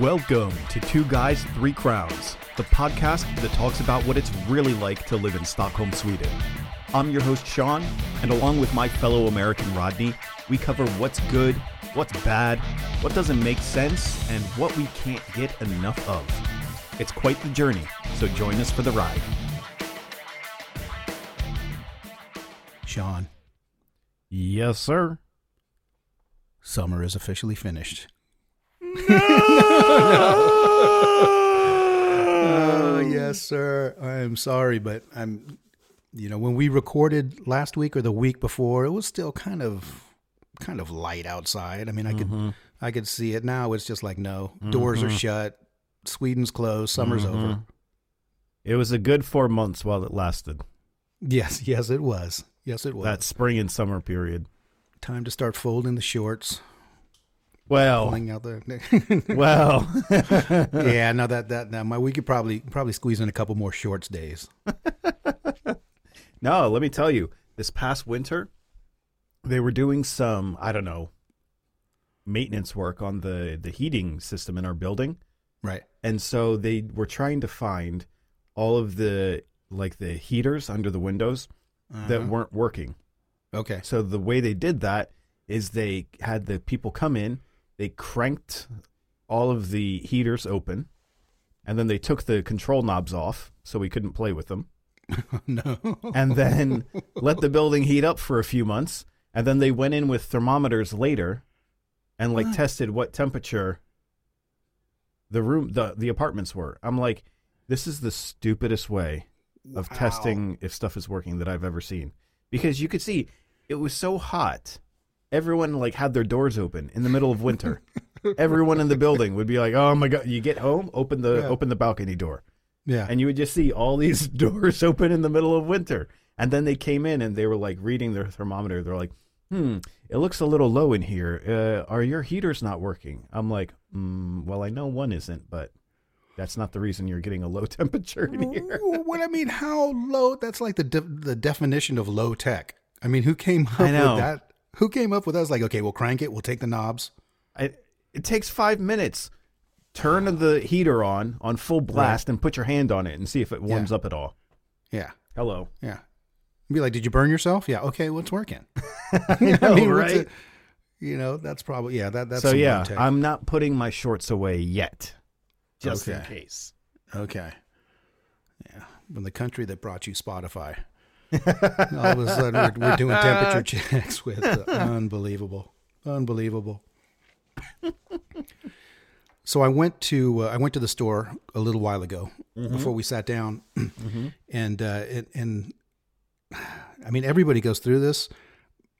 Welcome to Two Guys, Three Crowns, the podcast that talks about what it's really like to live in Stockholm, Sweden. I'm your host, Sean, and along with my fellow American Rodney, we cover what's good, what's bad, what doesn't make sense, and what we can't get enough of. It's quite the journey, so join us for the ride. Sean, Yes, sir. summer is officially finished. Oh, yes, sir. I'm sorry, but I'm, you know, when we recorded last week or the week before, it was still kind of, kind of light outside. I mean, I could, mm-hmm. I could see it now. It's just like, no, doors are mm-hmm. shut. Sweden's closed. Summer's mm-hmm. over. It was a good four months while it lasted. Yes, yes, it was. Yes, it was. That spring and summer period. time to start folding the shorts, Well, pulling out the. well. yeah, no, that that no, my we could probably probably squeeze in a couple more shorts days. No, let me tell you, this past winter, they were doing some, I don't know, maintenance work on the, the heating system in our building. Right. And so they were trying to find all of the, like the heaters under the windows that uh-huh. weren't working. Okay. So the way they did that is they had the people come in, they cranked all of the heaters open, and then they took the control knobs off so we couldn't play with them. No. and then let the building heat up for a few months and then they went in with thermometers later and like tested what temperature the room the the apartments were. I'm like this is the stupidest way of testing if stuff is working that i've ever seen. Because you could see it was so hot everyone like had their doors open in the middle of winter everyone in the building would be like oh my god you get home open the Yeah. open the balcony door Yeah. and you would just see all these doors open in the middle of winter. And then they came in and they were like reading their thermometer. They're like, "Hmm, it looks a little low in here. Uh, are your heaters not working?" I'm like, mm, "Well, I know one isn't, but that's not the reason you're getting a low temperature in here." what I mean, how low? That's like the de- the definition of low tech. I mean, who came up with that? Who came up with that? It's like, okay, we'll crank it. We'll take the knobs. I, it takes five minutes. Turn the heater on on full blast and put your hand on it and see if it warms Yeah. up at all. Yeah. Hello. Yeah. Be like, did you burn yourself? Yeah. Okay. What's working? I know, what's right? it- you know, that's probably yeah. That that's so yeah. I'm not putting my shorts away yet, just in Okay. case. Okay. Yeah. From the country that brought you Spotify. All of a sudden, we're, we're doing temperature checks with uh, unbelievable, unbelievable. So I went to uh, I went to the store a little while ago before we sat down, and uh, and and I mean everybody goes through this,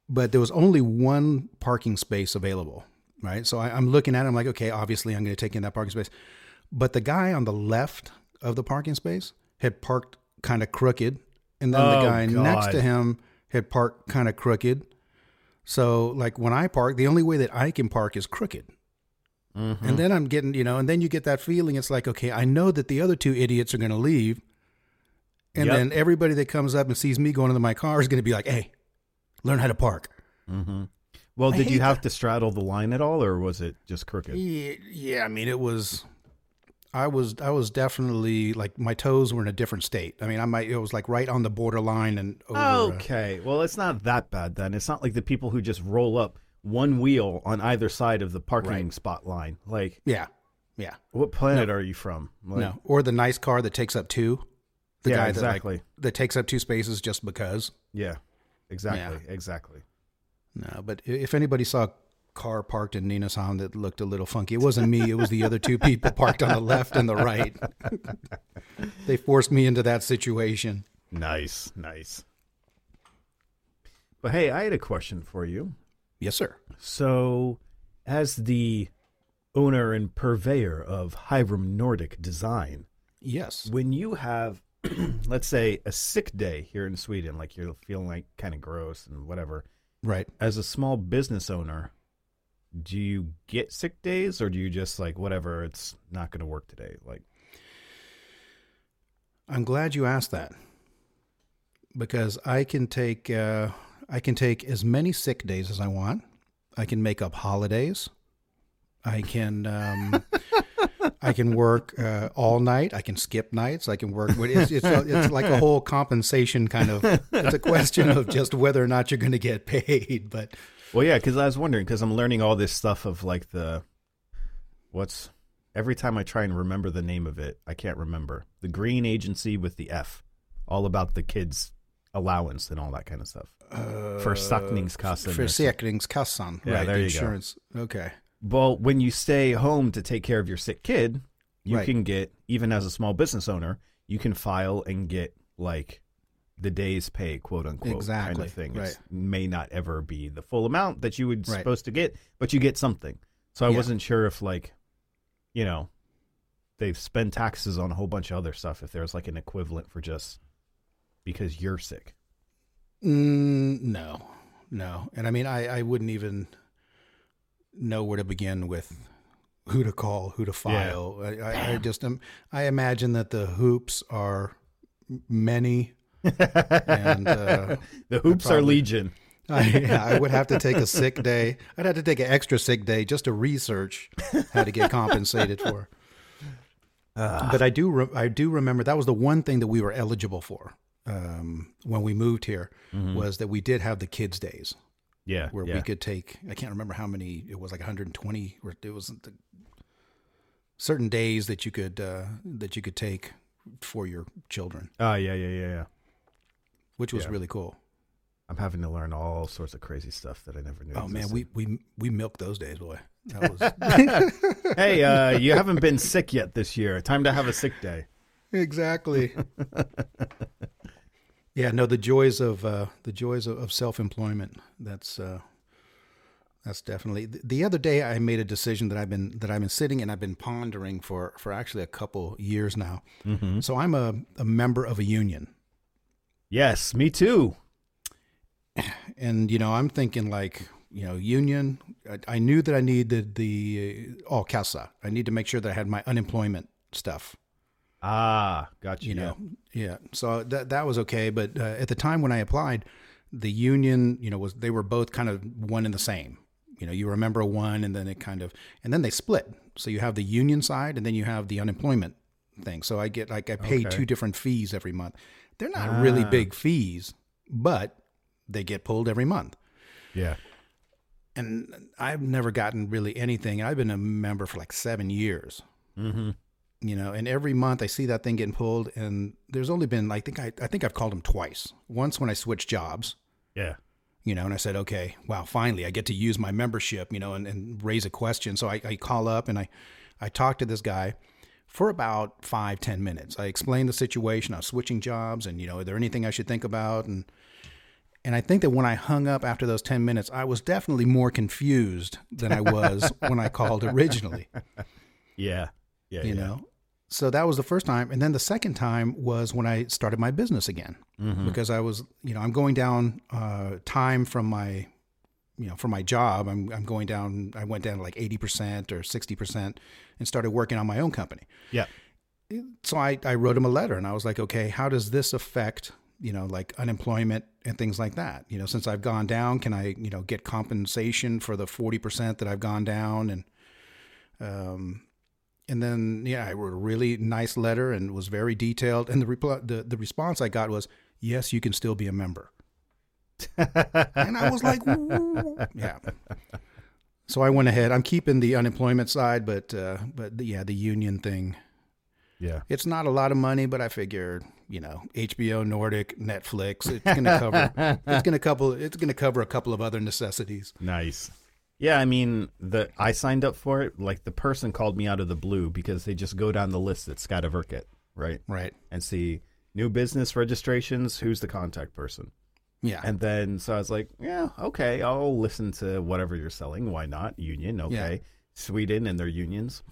but there was only one parking space available, right? So I, I'm looking at it, I'm like, okay, obviously I'm going to take in that parking space, but the guy on the left of the parking space had parked kind of crooked, and then Oh, the guy next to him had parked kind of crooked. So like when I park, the only way that I can park is crooked. Mm-hmm. And then I'm getting, you know, and then you get that feeling. It's like, okay, I know that the other two idiots are going to leave. And Yep. then everybody that comes up and sees me going into my car is going to be like, hey, learn how to park. Mm-hmm. Well, I did you have to straddle the line at all, or was it just crooked? Yeah, yeah, I mean, it was, I was, I was definitely like my toes were in a different state. I mean, I might, it was like right on the borderline and over. uh, Okay, well, it's not that bad then. It's not like the people who just roll up one wheel on either side of the parking Right. spot line. Like, yeah, yeah. what planet are you from? Like, no, or the nice car that takes up two. The Yeah, guy exactly. that like, that takes up two spaces just because. Yeah, exactly, exactly. No, but if anybody saw car parked in Nynäshamn that looked a little funky, it wasn't me. It was the other two people parked on the left and the right. they forced me into that situation. Nice, nice. But hey, I had a question for you. Yes, sir. So, as the owner and purveyor of Hiram Nordic Design, Yes. when you have let's say a sick day here in Sweden like you're feeling like kind of gross and whatever Right. as a small business owner do you get sick days or do you just like whatever it's not going to work today like I'm glad you asked that because I can take uh, I can take as many sick days as I want. I can make up holidays. I can um, I can work uh, all night. I can skip nights. I can work. It's, it's, it's like a whole compensation kind of. It's a question of just whether or not you're going to get paid. But Well, yeah, because I was wondering because I'm learning all this stuff of like the what's every time I try and remember the name of it, I can't remember the green agency with the F, all about the kids' allowance and all that kind of stuff. Försäkringskassan. Uh, Försäkringskassan. Yeah, right, there the you go. insurance. Okay. Well, when you stay home to take care of your sick kid, you Right. can get even as a small business owner, you can file and get like the day's pay, quote unquote, kind of thing. right. It may not ever be the full amount that you would Right. supposed to get, but you get something. So I Yeah. wasn't sure if like, you know, they spend taxes on a whole bunch of other stuff. If there's like an equivalent for just because you're sick. Mm, no, no. And I mean, I, I wouldn't even know where to begin with who to call, who to file. I, I, I just am, I imagine that the hoops are many. And uh, The hoops are legion. I, yeah, I would have to take a sick day. I'd have to take an extra sick day just to research how to get compensated for. but I do, re- I do remember that was the one thing that we were eligible for um, when we moved here was that we did have the kids' days Yeah. where yeah. we could take. I can't remember how many. It was like 120, or it was the, certain days that you could uh, that you could take for your children, Oh yeah, yeah, yeah, yeah. Which was Yeah. really cool. I'm having to learn all sorts of crazy stuff that I never knew. Oh man, we we we milked those days, boy. That was hey, uh, you haven't been sick yet this year. Time to have a sick day. exactly. yeah, no, the joys of uh, the joys of, of self employment. That's uh, that's definitely. The, the other day, I made a decision that I've been that I've been sitting and I've been pondering for for actually a couple years now. Mm-hmm. So I'm a, a member of a union, Yes, me too. and you know I'm thinking like you know union. I, I knew that I needed the uh, oh casa. I need to make sure that I had my unemployment stuff. Ah, got you. you know yeah so that that was okay but uh, at the time when i applied the union you know was they were both kind of one and the same you know you remember one and then it kind of and then they split so you have the union side and then you have the unemployment thing so i get like i pay Okay. two different fees every month they're not really Ah. big fees but they get pulled every month yeah. and i've never gotten really anything i've been a member for like seven years Mm-hmm. you know and every month i see that thing getting pulled and there's only been i think i, I think i've called them twice once when i switched jobs Yeah. you know and i said okay wow finally i get to use my membership you know and, and raise a question so I, I call up and i i talk to this guy for about five ten minutes i explained the situation i was switching jobs and you know is there anything i should think about and and I think that when I hung up after those 10 minutes, I was definitely more confused than I was when I called originally Yeah. Yeah. you yeah. know so that was the first time and then the second time was when i started my business again Mhm. because i was you know i'm going down uh, time from my you know for my job I'm, I'm going down i went down to like 80% or 60% and started working on my own company. Yeah. so I, I wrote him a letter and i was like okay how does this affect you know like unemployment and things like that? You know since i've gone down can i you know get compensation for the 40% that i've gone down? And um and then yeah i wrote a really nice letter and was very detailed. And the reply the, the response i got was yes you can still be a member and i was like "Ooh." yeah so i went ahead i'm keeping the unemployment side but uh but the, yeah the union thing Yeah. it's not a lot of money, but I figured, you know, HBO Nordic, Netflix, it's gonna cover it's gonna couple it's gonna cover a couple of other necessities. Nice. Yeah, I mean, the I signed up for it. Like the person called me out of the blue because they just go down the list that's got at Skatteverket, right, Right. and see new business registrations. Who's the contact person? Yeah. And then so I was like, yeah, okay, I'll listen to whatever you're selling. Why not? Union, okay. Sweden and their unions.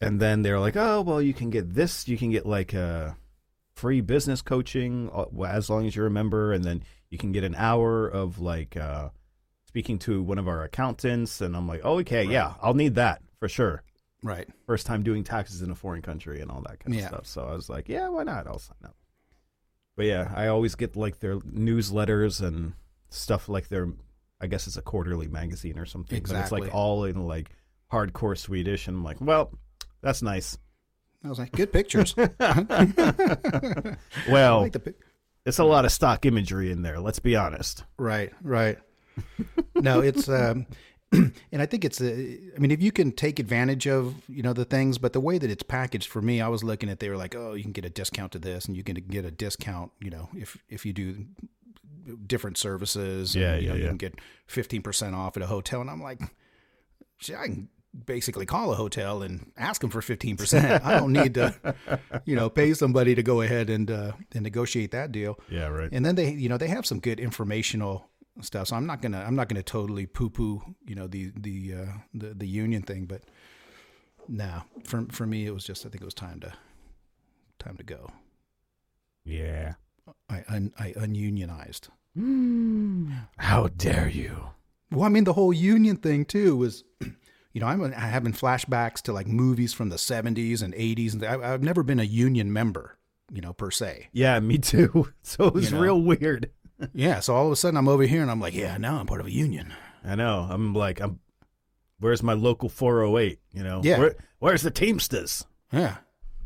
And then they're like, oh, well, you can get this. You can get like a free business coaching uh, as long as you're a member. And then you can get an hour of like uh, speaking to one of our accountants. And I'm like, oh, okay, yeah, I'll need that for sure. right. First time doing taxes in a foreign country and all that kind of Yeah. stuff. So I was like, yeah, why not? I'll sign up. But yeah, I always get like their newsletters and stuff like their, I guess it's a quarterly magazine or something. But it's like all in like hardcore Swedish. And I'm like, well, That's nice. I was like, good pictures. Well, like pic- it's a lot of stock imagery in there. Let's be honest. Right, right. no, it's um and I think it's uh, I mean if you can take advantage of, you know, the things, but the way that it's packaged for me, I was looking at they were like, "Oh, you can get a discount to this and you can get a discount, you know, if if you do different services and, Yeah, you yeah, know, you yeah. can get 15% off at a hotel." And I'm like, "Shit, I can basically call a hotel and ask them for 15%. I don't need to, you know, pay somebody to go ahead and uh and negotiate that deal." Yeah, right. and then they you know they have some good informational stuff so i'm not gonna i'm not gonna totally poo poo you know the the uh the, the union thing but no for for me it was just i think it was time to time to go Yeah. i un, i ununionized How dare you? well i mean the whole union thing too was you know i'm having flashbacks to like movies from the 70s and 80s and I, i've never been a union member you know per se Yeah, me too. So it was You know. real weird. Yeah so all of a sudden i'm over here and i'm like yeah now i'm part of a union I know. I'm like, I'm. Where's my local 408? You know. Yeah. Where, where's the Teamsters? Yeah.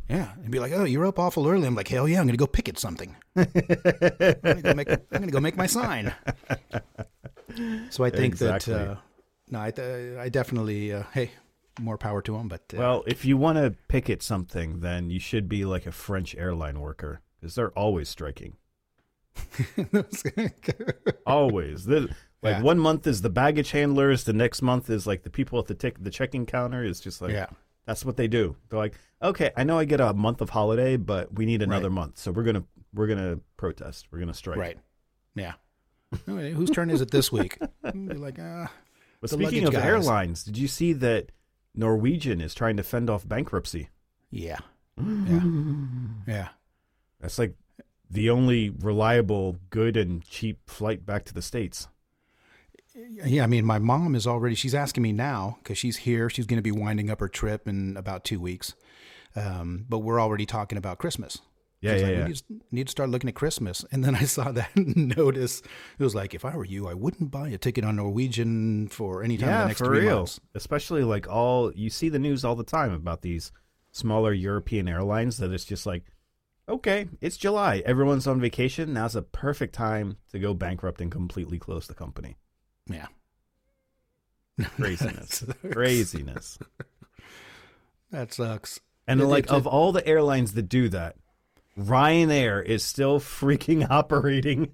Yeah. And be like, oh, you're up awful early. I'm like, hell yeah, I'm going to go picket something. I'm going to go make, I'm to go make my sign. So I think Exactly. that, uh, no, I, I definitely, uh, hey, more power to them. But, uh, Well, if you want to picket something, then you should be like a French airline worker because they're always striking. Always. Like Yeah. one month is the baggage handlers, the next month is like the people at the tick the checking counter. Is just like yeah. that's what they do. They're like, okay, I know I get a month of holiday, but we need another Right. month, so we're gonna we're gonna protest. We're gonna strike. Right. Yeah. Whose turn is it this week? Like, ah, But speaking of guys. airlines, did you see that Norwegian is trying to fend off bankruptcy? yeah. Yeah. Yeah. That's like the only reliable, good, and cheap flight back to the states. Yeah, I mean, my mom is already. She's asking me now because she's here. She's going to be winding up her trip in about two weeks. Um, but we're already talking about Christmas. Yeah, yeah, like, yeah. Need to, need to start looking at Christmas. And then I saw that notice. It was like, if I were you, I wouldn't buy a ticket on Norwegian for any time in the Yeah, next for three real. months. Especially like all you see the news all the time about these smaller European airlines that it's just like, okay, it's July, everyone's on vacation. Now's a perfect time to go bankrupt and completely close the company. Yeah. Craziness, craziness. That sucks. And like of all the airlines that do that, Ryanair is still freaking operating.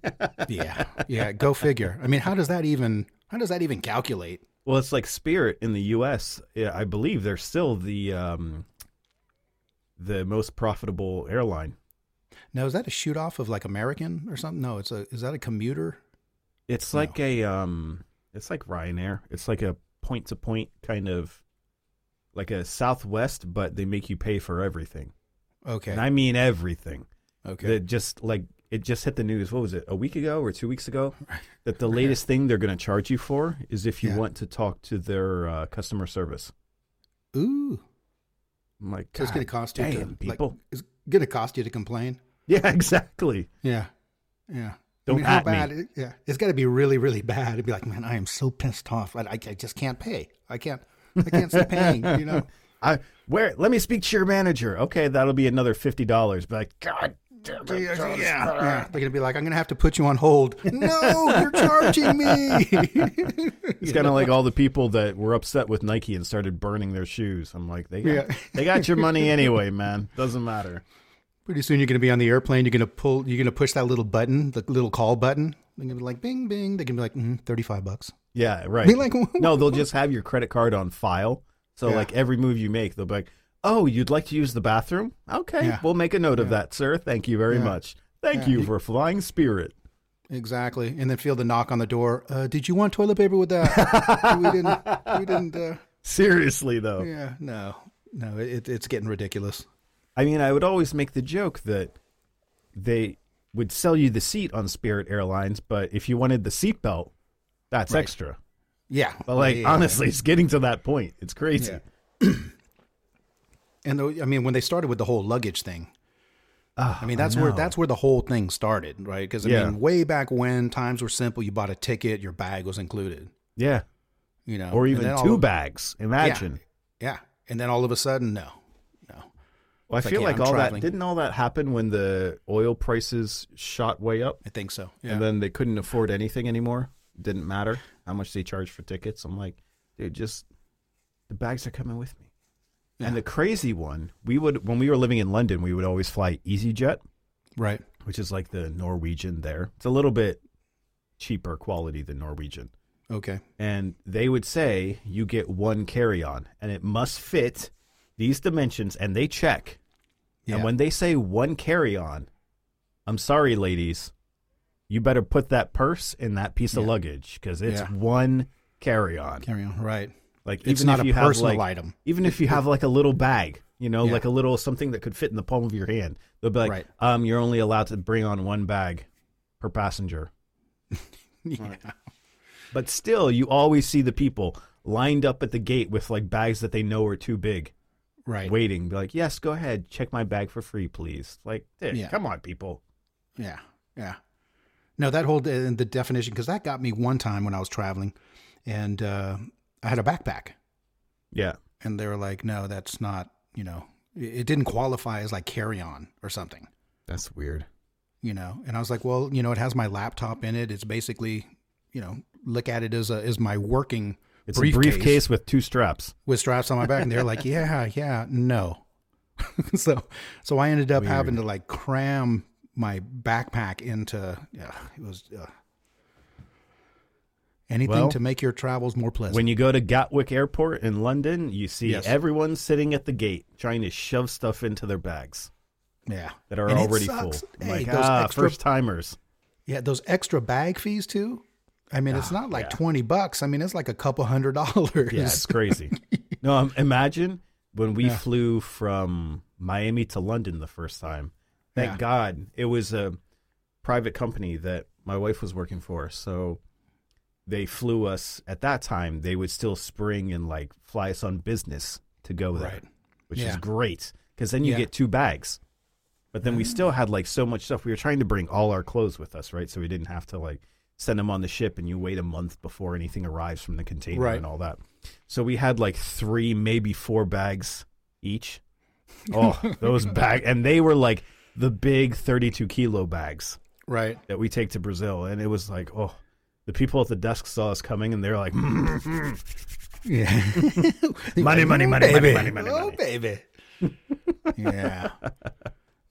Yeah. Yeah. Go figure. I mean, how does that even, how does that even calculate? well, it's like Spirit in the U.S. Yeah, I believe they're still the um, the most profitable airline. Now, is that a shoot off of like American or something? No, it's a, is that a commuter? It's like a um, it's like Ryanair. It's like a point to point kind of like a Southwest, but they make you pay for everything, Okay. and I mean everything. okay. That just like it just hit the news. What was it? A week ago or two weeks ago? That the latest thing they're going to charge you for is if you Yeah. want to talk to their uh, customer service. Ooh. I'm like, So it's going to cost you damn, to, like, people. it's going to cost you to complain. yeah, exactly. Yeah. Yeah. Don't I mean, how at me. bad? It, yeah. It's got to be really, really bad. It'd be like, man, I am so pissed off. I, I, I just can't pay. I can't, I can't see paying, you know? I where? Let me speak to your manager. Okay, that'll be another fifty dollars. But like, God Yeah, yeah. They're to be like, I'm to have to put you on hold. no, you're charging me. It's kind of like all the people that were upset with Nike and started burning their shoes. I'm like, they got, Yeah. they got your money anyway, man. Doesn't matter. Pretty soon you're to be on the airplane. You're to pull, you're to push that little button, the little call button. They're to be like, bing, bing. They're to be like, mm, 35 bucks. Yeah, right. Be like, no, they'll just have your credit card on file. So Yeah. like every move you make, they'll be like, "Oh, you'd like to use the bathroom? Okay, Yeah. we'll make a note of that, sir. Thank you very Yeah. much. Thank Yeah. you for flying Spirit." Exactly, and then feel the knock on the door. Uh, did you want toilet paper with that? we didn't. We didn't. Uh, Seriously though, yeah, no, no. It, it's getting ridiculous. I mean, I would always make the joke that they would sell you the seat on Spirit Airlines, but if you wanted the seat belt, that's Right. extra. Yeah, But like Yeah. honestly, it's getting to that point. It's crazy. Yeah. and the, I mean, when they started with the whole luggage thing, Ah, I mean, that's where that's where the whole thing started, right? Because I Yeah. mean, way back when times were simple, you bought a ticket, your bag was included, yeah, you know, or even two of- bags. Imagine. Yeah, and then all of a sudden, no, no. Well, I feel yeah, like all traveling. that didn't all that happen when the oil prices shot way up, I think so. Yeah. and then they couldn't afford anything anymore. Didn't matter how much they charged for tickets. I'm like, dude, just the bags are coming with me. Yeah. And the crazy one, we would when we were living in London, we would always fly EasyJet, right. which is like the Norwegian there. It's a little bit cheaper quality than Norwegian. Okay. and they would say you get one carry on and it must fit these dimensions and they check Yeah. and when they say one carry on i'm sorry ladies you better put that purse in that piece of luggage because it's Yeah. one carry on Carry on. Right. Like It's even not if a you have personal like item. even if you have like a little bag you know Yeah. like a little something that could fit in the palm of your hand they'll be like Right. um you're only allowed to bring on one bag per passenger yeah. But still, you always see the people lined up at the gate with like bags that they know are too big, Right. waiting. Be like, yes, go ahead, check my bag for free, please. Like, dude, Yeah. come on, people. Yeah, yeah. No, that whole uh, the definition because that got me one time when I was traveling, and uh, I had a backpack, Yeah, and they were like, "No, that's not. You know, it didn't qualify as like carry on or something." that's weird. You know, and I was like, "Well, you know, it has my laptop in it. It's basically, you know, look at it as a as my working It's briefcase, a briefcase with two straps. with straps on my back." And they're like, "Yeah, yeah, no." so, so I ended up having to like cram my backpack into. Yeah, it was. Uh, Anything Well, to make your travels more pleasant. When you go to Gatwick Airport in London, you see Yes. everyone sitting at the gate trying to shove stuff into their bags yeah, that are And already full. Hey, like, those ah, extra- first timers. yeah, those extra bag fees too. I mean, it's Ah, not like yeah. twenty bucks. I mean, it's like a couple hundred dollars. Yeah, it's crazy. no, um, imagine when we Yeah. flew from Miami to London the first time. Thank Yeah. God it was a private company that my wife was working for. So they flew us at that time. They would still spring and like fly us on business to go there, Right. which is great because then you Yeah. get two bags. But then we mm. still had like so much stuff. We were trying to bring all our clothes with us, right? So we didn't have to like send them on the ship and you wait a month before anything arrives from the container Right. and all that. So we had like three, maybe four bags each. Oh, those bags. and they were like the big 32 kilo bags right. that we take to Brazil. And it was like, oh, the people at the desk saw us coming and they're like, Yeah. money, money, money, money, money, money, oh, money. baby. yeah.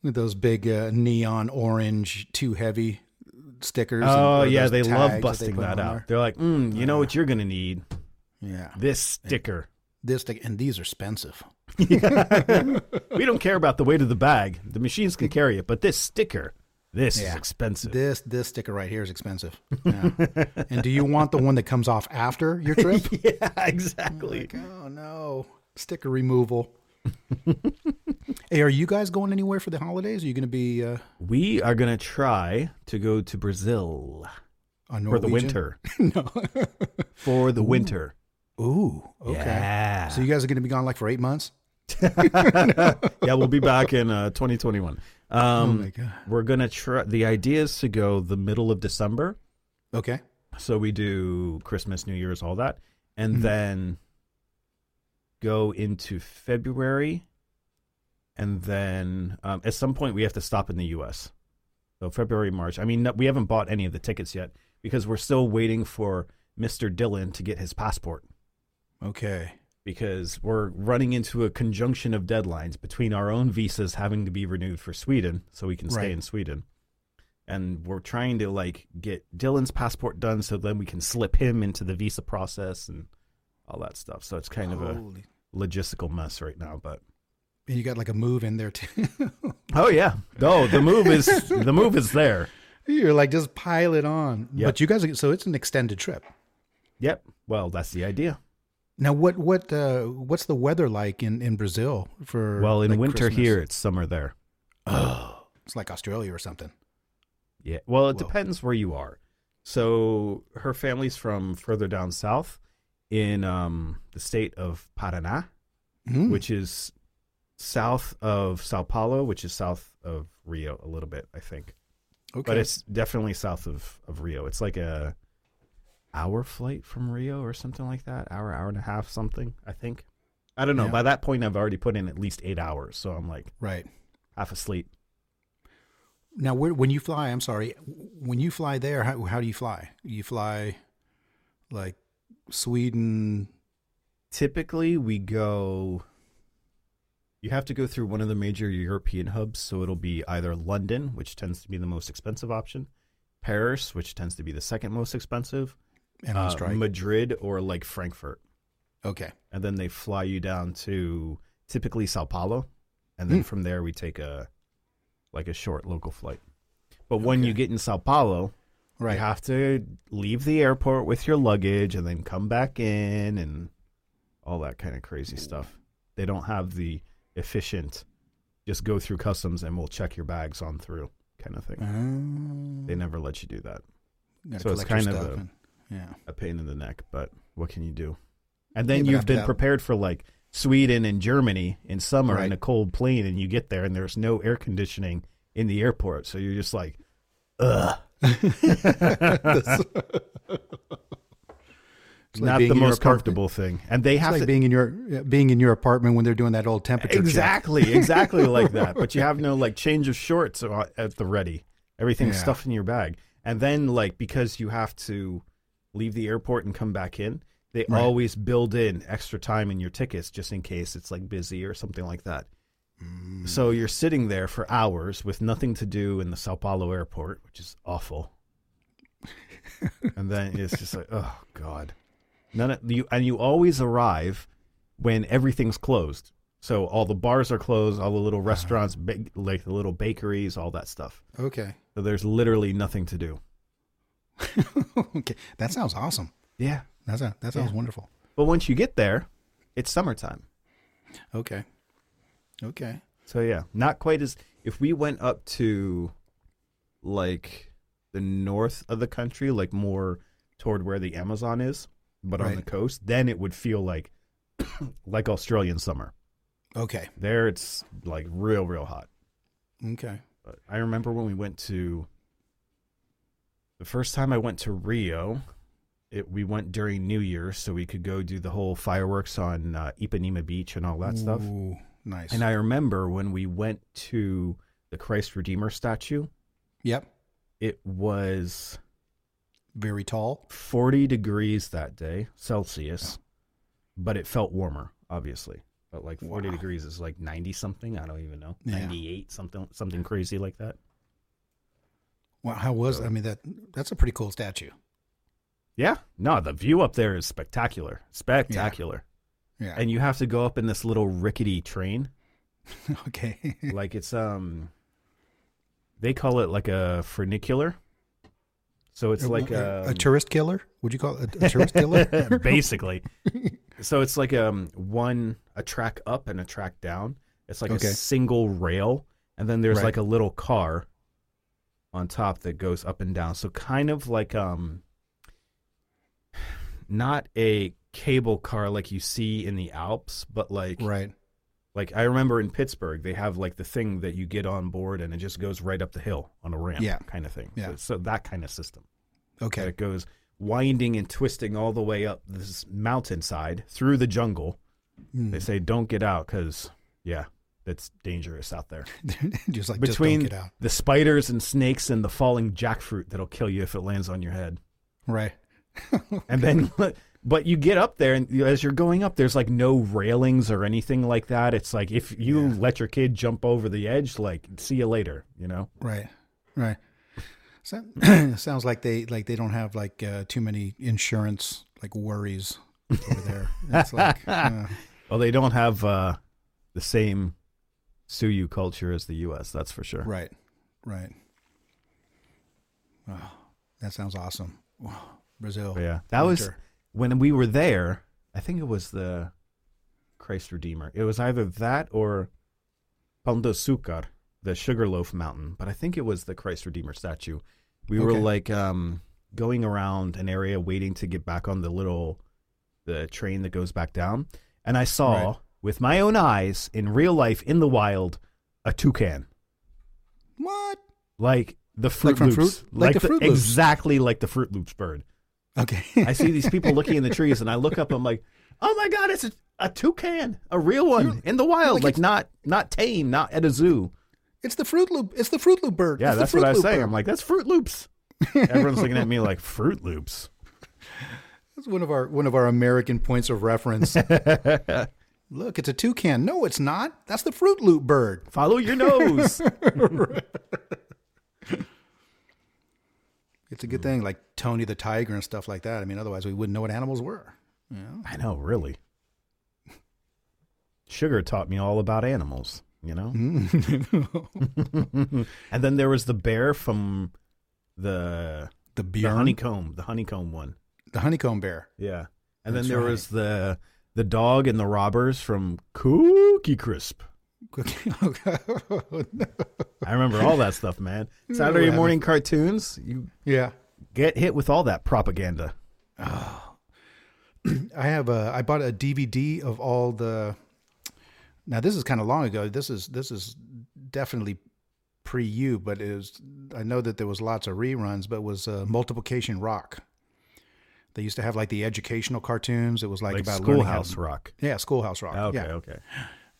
With those big uh, neon orange, too heavy stickers. Oh or yeah, they love busting put that out. there. They're like, mm, you know what you're gonna need? Yeah. This sticker. This thing, and these are expensive. we don't care about the weight of the bag. The machines can carry it, but this sticker, this is expensive. This this sticker right here is expensive. Yeah. and do you want the one that comes off after your trip? yeah, exactly. Like, oh no, sticker removal. hey, are you guys going anywhere for the holidays? Are you going to be uh, We are gonna try to go to Brazil for the winter. no. For the winter. Ooh, okay. Yeah. So you guys are going to be gone like for eight months? yeah, we'll be back in uh, 2021. Oh Um, my god. we're gonna try. The idea is to go the middle of December. Okay. So we do Christmas, New Year's, all that, and Mhm. then go into February, and then um, at some point we have to stop in the U.S. So February, March. I mean, no- we haven't bought any of the tickets yet because we're still waiting for Mister Dillon to get his passport Okay. Because we're running into a conjunction of deadlines between our own visas having to be renewed for Sweden so we can stay Right. in Sweden. And we're trying to like get Dylan's passport done so then we can slip him into the visa process and all that stuff. So it's kind of a logistical mess right now, but And you got like a move in there too. Oh yeah. No, the move is the move is there. You're like just pile it on. Yep. But you guys, so it's an extended trip. Yep. Well, that's the idea. Now, what what uh, what's the weather like in, in Brazil for? Well, in like, winter Christmas? here, it's summer there. Oh, it's like Australia or something. Yeah. Well, it Whoa. depends where you are. So her family's from further down south in um, the state of Paraná, Mm. which is south of Sao Paulo, which is south of Rio a little bit, I think. okay. But it's definitely south of, of Rio. It's like a hour flight from Rio or something like that. Hour, hour and a half, something, I think. I don't know. Yeah. By that point, I've already put in at least eight hours, so I'm like Right. half asleep. Now, when you fly, I'm sorry, when you fly there, how, how do you fly? You fly like Sweden. Typically, we go. You have to go through one of the major European hubs, so it'll be either London, which tends to be the most expensive option, Paris, which tends to be the second most expensive, And on uh. Madrid, or like Frankfurt. okay. and then they fly you down to typically Sao Paulo, and then Hmm. from there we take a like a short local flight. But when Okay. you get in Sao Paulo, Right. you have to leave the airport with your luggage and then come back in and all that kind of crazy stuff. They don't have the efficient just go through customs and we'll check your bags on through kind of thing. Um, They never let you do that. so it's kind of a- yeah. a pain in the neck, but what can you do? And then Yeah, but you've been that- prepared for like Sweden and Germany in summer Right. in a cold plane, and you get there and there's no air conditioning in the airport, so you're just like, ugh, It's like not being the most comfortable thing. And they It's have like to being in your being in your apartment when they're doing that old temperature check. exactly, exactly like that. But you have no like change of shorts at the ready. Everything's Yeah. stuffed in your bag, and then like because you have to leave the airport and come back in. They Right. always build in extra time in your tickets just in case it's like busy or something like that. Mm. So you're sitting there for hours with nothing to do in the Sao Paulo airport, which is awful. and then it's just like, oh god, none of you, and you always arrive when everything's closed. So all the bars are closed, all the little restaurants, ba- like the little bakeries, all that stuff. Okay. So there's literally nothing to do. okay. That sounds awesome. Yeah, That's a, that sounds Yeah. wonderful. but once you get there, it's summertime. Okay. Okay. So yeah, not quite as if we went up to like the north of the country, like more toward where the Amazon is, but on the coast, then it would feel like like Australian summer. Okay. There it's like real real hot. Okay. But I remember when we went to the first time I went to Rio, it we went during New Year so we could go do the whole fireworks on uh, Ipanema Beach and all that stuff. Nice. And I remember when we went to the Christ Redeemer statue, yep. it was Very tall. 40 degrees that day, Celsius, but it felt warmer, obviously. But like 40 Wow. degrees is like 90 something, I don't even know. Yeah. 98 something something crazy like that. Wow. How was? So- I mean that that's a pretty cool statue. Yeah. No, the view up there is spectacular. Spectacular. Yeah. And you have to go up in this little rickety train. okay. like it's um they call it like a funicular. So it's like a, um, a tourist killer. Would you call it a, a tourist killer? basically. so it's like um one a track up and a track down. It's like Okay. a single rail, and then there's Right. like a little car on top that goes up and down. So kind of like um not a cable car like you see in the Alps, but like right. like I remember in Pittsburgh they have like the thing that you get on board and it just goes right up the hill on a ramp Yeah. kind of thing. Yeah. So, so that kind of system. Okay. That it goes winding and twisting all the way up this mountainside through the jungle. Mm. They say don't get out because yeah, that's dangerous out there. just like Between just don't get out. the spiders and snakes and the falling jackfruit that'll kill you if it lands on your head. Right. And then, but you get up there, and as you're going up, there's like no railings or anything like that. It's like if you Yeah. let your kid jump over the edge, like see you later, you know? Right. Right. So, sounds like they like they don't have like uh, too many insurance like worries over there. It's like uh, Well, they don't have uh, the same Suyu culture as the U.S. That's for sure. right. Right. Oh, that sounds awesome. Wow. Brazil. But yeah, that was when we were there. I think it was the Christ Redeemer. It was either that or Pão de Açúcar, the Sugarloaf Mountain. But I think it was the Christ Redeemer statue. We were like um, going around an area waiting to get back on the little the train that goes back down, and I saw Right. With my own eyes in real life in the wild a toucan. What? like the Fruit from Loops, Fruit- like the Fruit Loops. exactly like the Fruit Loops bird. Okay. I see these people looking in the trees, and I look up. I'm like, oh my god, it's a A toucan, a real one in the wild, like like, not not tame, not at a zoo. It's the Fruit Loop. It's the Fruit Loop bird. Yeah, It's that's what I say. bird. I'm like, that's Fruit Loops. Everyone's looking at me like Fruit Loops. That's one of our one of our American points of reference. Look, it's a toucan. No, it's not. That's the Fruit Loop bird. Follow your nose. It's a good thing, like Tony the Tiger and stuff like that. I mean, otherwise we wouldn't know what animals were. You know? I know, really. Sugar taught me all about animals, you know? Mm. and then there was the bear from the The the honeycomb, the honeycomb one. the honeycomb bear. Yeah. And then there right. was the the dog and the robbers from Cookie Crisp. I remember all that stuff, man. Saturday morning cartoons, you yeah, get hit with all that propaganda. I have a. I bought a DVD of all the. Now this is kind of long ago. This is this is definitely pre you, but it was. I know that there was lots of reruns, but it was uh, Multiplication Rock. They used to have like the educational cartoons. It was like, Like about Schoolhouse to- Rock. Yeah, Schoolhouse Rock. Okay, yeah. okay.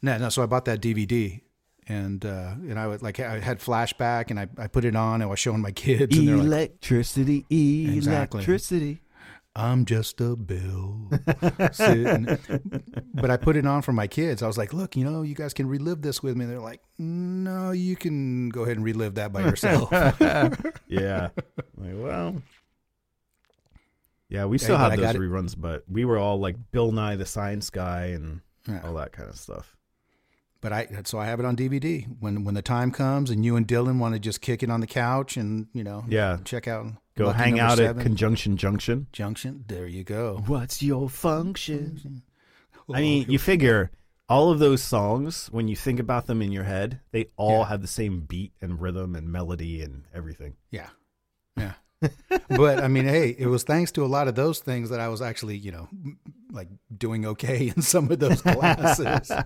No, no. So I bought that DVD, and uh, and I would like I had flashback, and I, I put it on, and I was showing my kids, and they're like, Electricity, Exactly. electricity. "I'm just a bill." sitting. But I put it on for my kids. I was like, "Look, you know, you guys can relive this with me." And they're like, "No, you can go ahead and relive that by yourself." yeah. Like, well. Yeah, we still have those got it- reruns, but we were all like Bill Nye the Science Guy and Yeah. all that kind of stuff. but I so I have it on DVD. When when the time comes, and you and Dylan want to just kick it on the couch and you know, Yeah. check out, Go Lucky hang out Seven at Conjunction Junction. Junction. There you go. What's your function? I mean, oh, you figure all of those songs, when you think about them in your head, they all Yeah. have the same beat and rhythm and melody and everything. Yeah. Yeah. but I mean, hey, it was thanks to a lot of those things that I was actually, you know, like doing okay in some of those classes.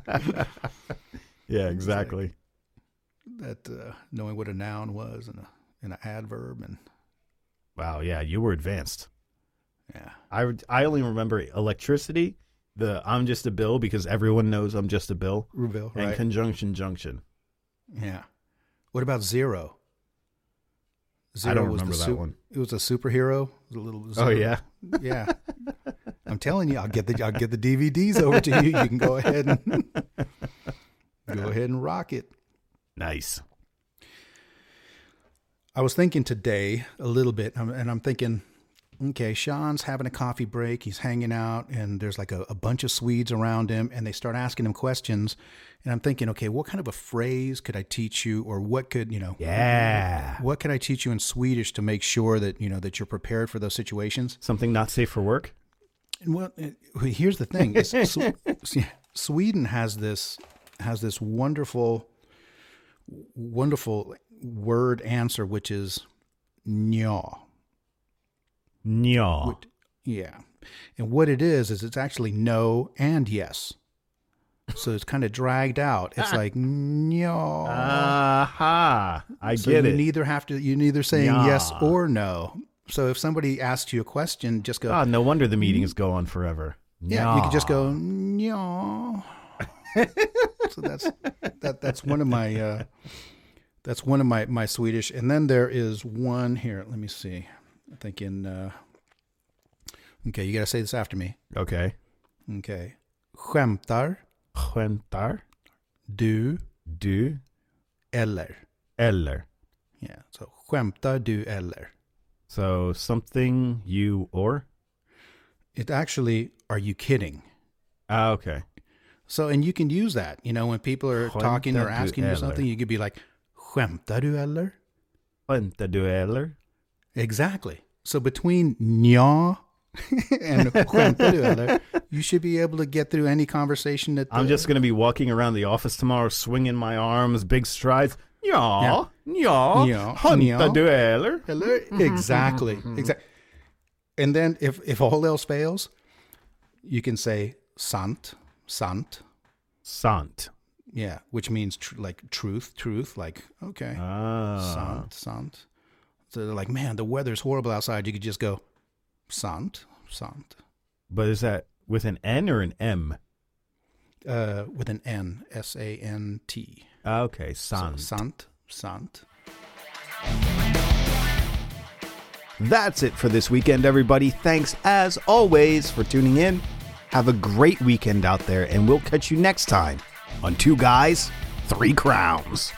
Yeah, exactly. that uh, knowing what a noun was and a and an adverb and Wow, yeah, you were advanced. yeah. I, I only remember electricity, the I'm just a bill because everyone knows I'm just a bill, Rubel, and right? conjunction junction. yeah. What about Zero? I don't was the remember that su- one. It was a superhero. Was a little. Oh Zero. yeah, yeah. I'm telling you, I'll get the I'll get the DVDs over to you. You can go ahead and go ahead and rock it. nice. I was thinking today a little bit, um, and I'm thinking, okay, Sean's having a coffee break. He's hanging out, and there's like a, a bunch of Swedes around him, and they start asking him questions. And I'm thinking, okay, what kind of a phrase could I teach you, or what could you know? Yeah, What could I teach you in Swedish to make sure that you know that you're prepared for those situations? something not safe for work. Well, uh, here's the thing: Sweden has this has this wonderful, wonderful word answer, which is "nja." Nja. Yeah. And what it is, is it's actually no and yes. So it's kind of dragged out. It's like, no. Aha! I so get you it. neither have to, you're neither saying Yeah. yes or no. So if somebody asks you a question, just go, Ah, no wonder the meetings go on forever. yeah, you could just go, no. so that's, that, that's one of my, uh, that's one of my, my Swedish. And then there is one here. Let me see. I'm thinking, uh, okay, you got to say this after me. Okay. Okay. Skämtar Skämtar du du eller? eller? Yeah. So skämtar du eller? So something you or? It actually, are you kidding? Ah, okay. So, and you can use that, you know, when people are talking or asking you something, you could be like, skämtar du eller? Skämtar du eller? Exactly. So between nja and you should be able to get through any conversation that I'm just going to be walking around the office tomorrow, swinging my arms, big strides. Ja, Skämtar eller? Hello? Exactly. Exactly. And then if if all else fails, you can say sant, sant. Sant. Yeah, which means tr- like truth, truth. Like okay, Ah. sant, sant. So they're like, man, the weather's horrible outside. You could just go, sant, sant. But is that with an N or an M? uh, with an N, S A N T. Okay, So, Sant. Sant, Sant. That's it for this weekend, everybody. Thanks as always for tuning in. Have a great weekend out there, and we'll catch you next time on Two Guys, Three Crowns.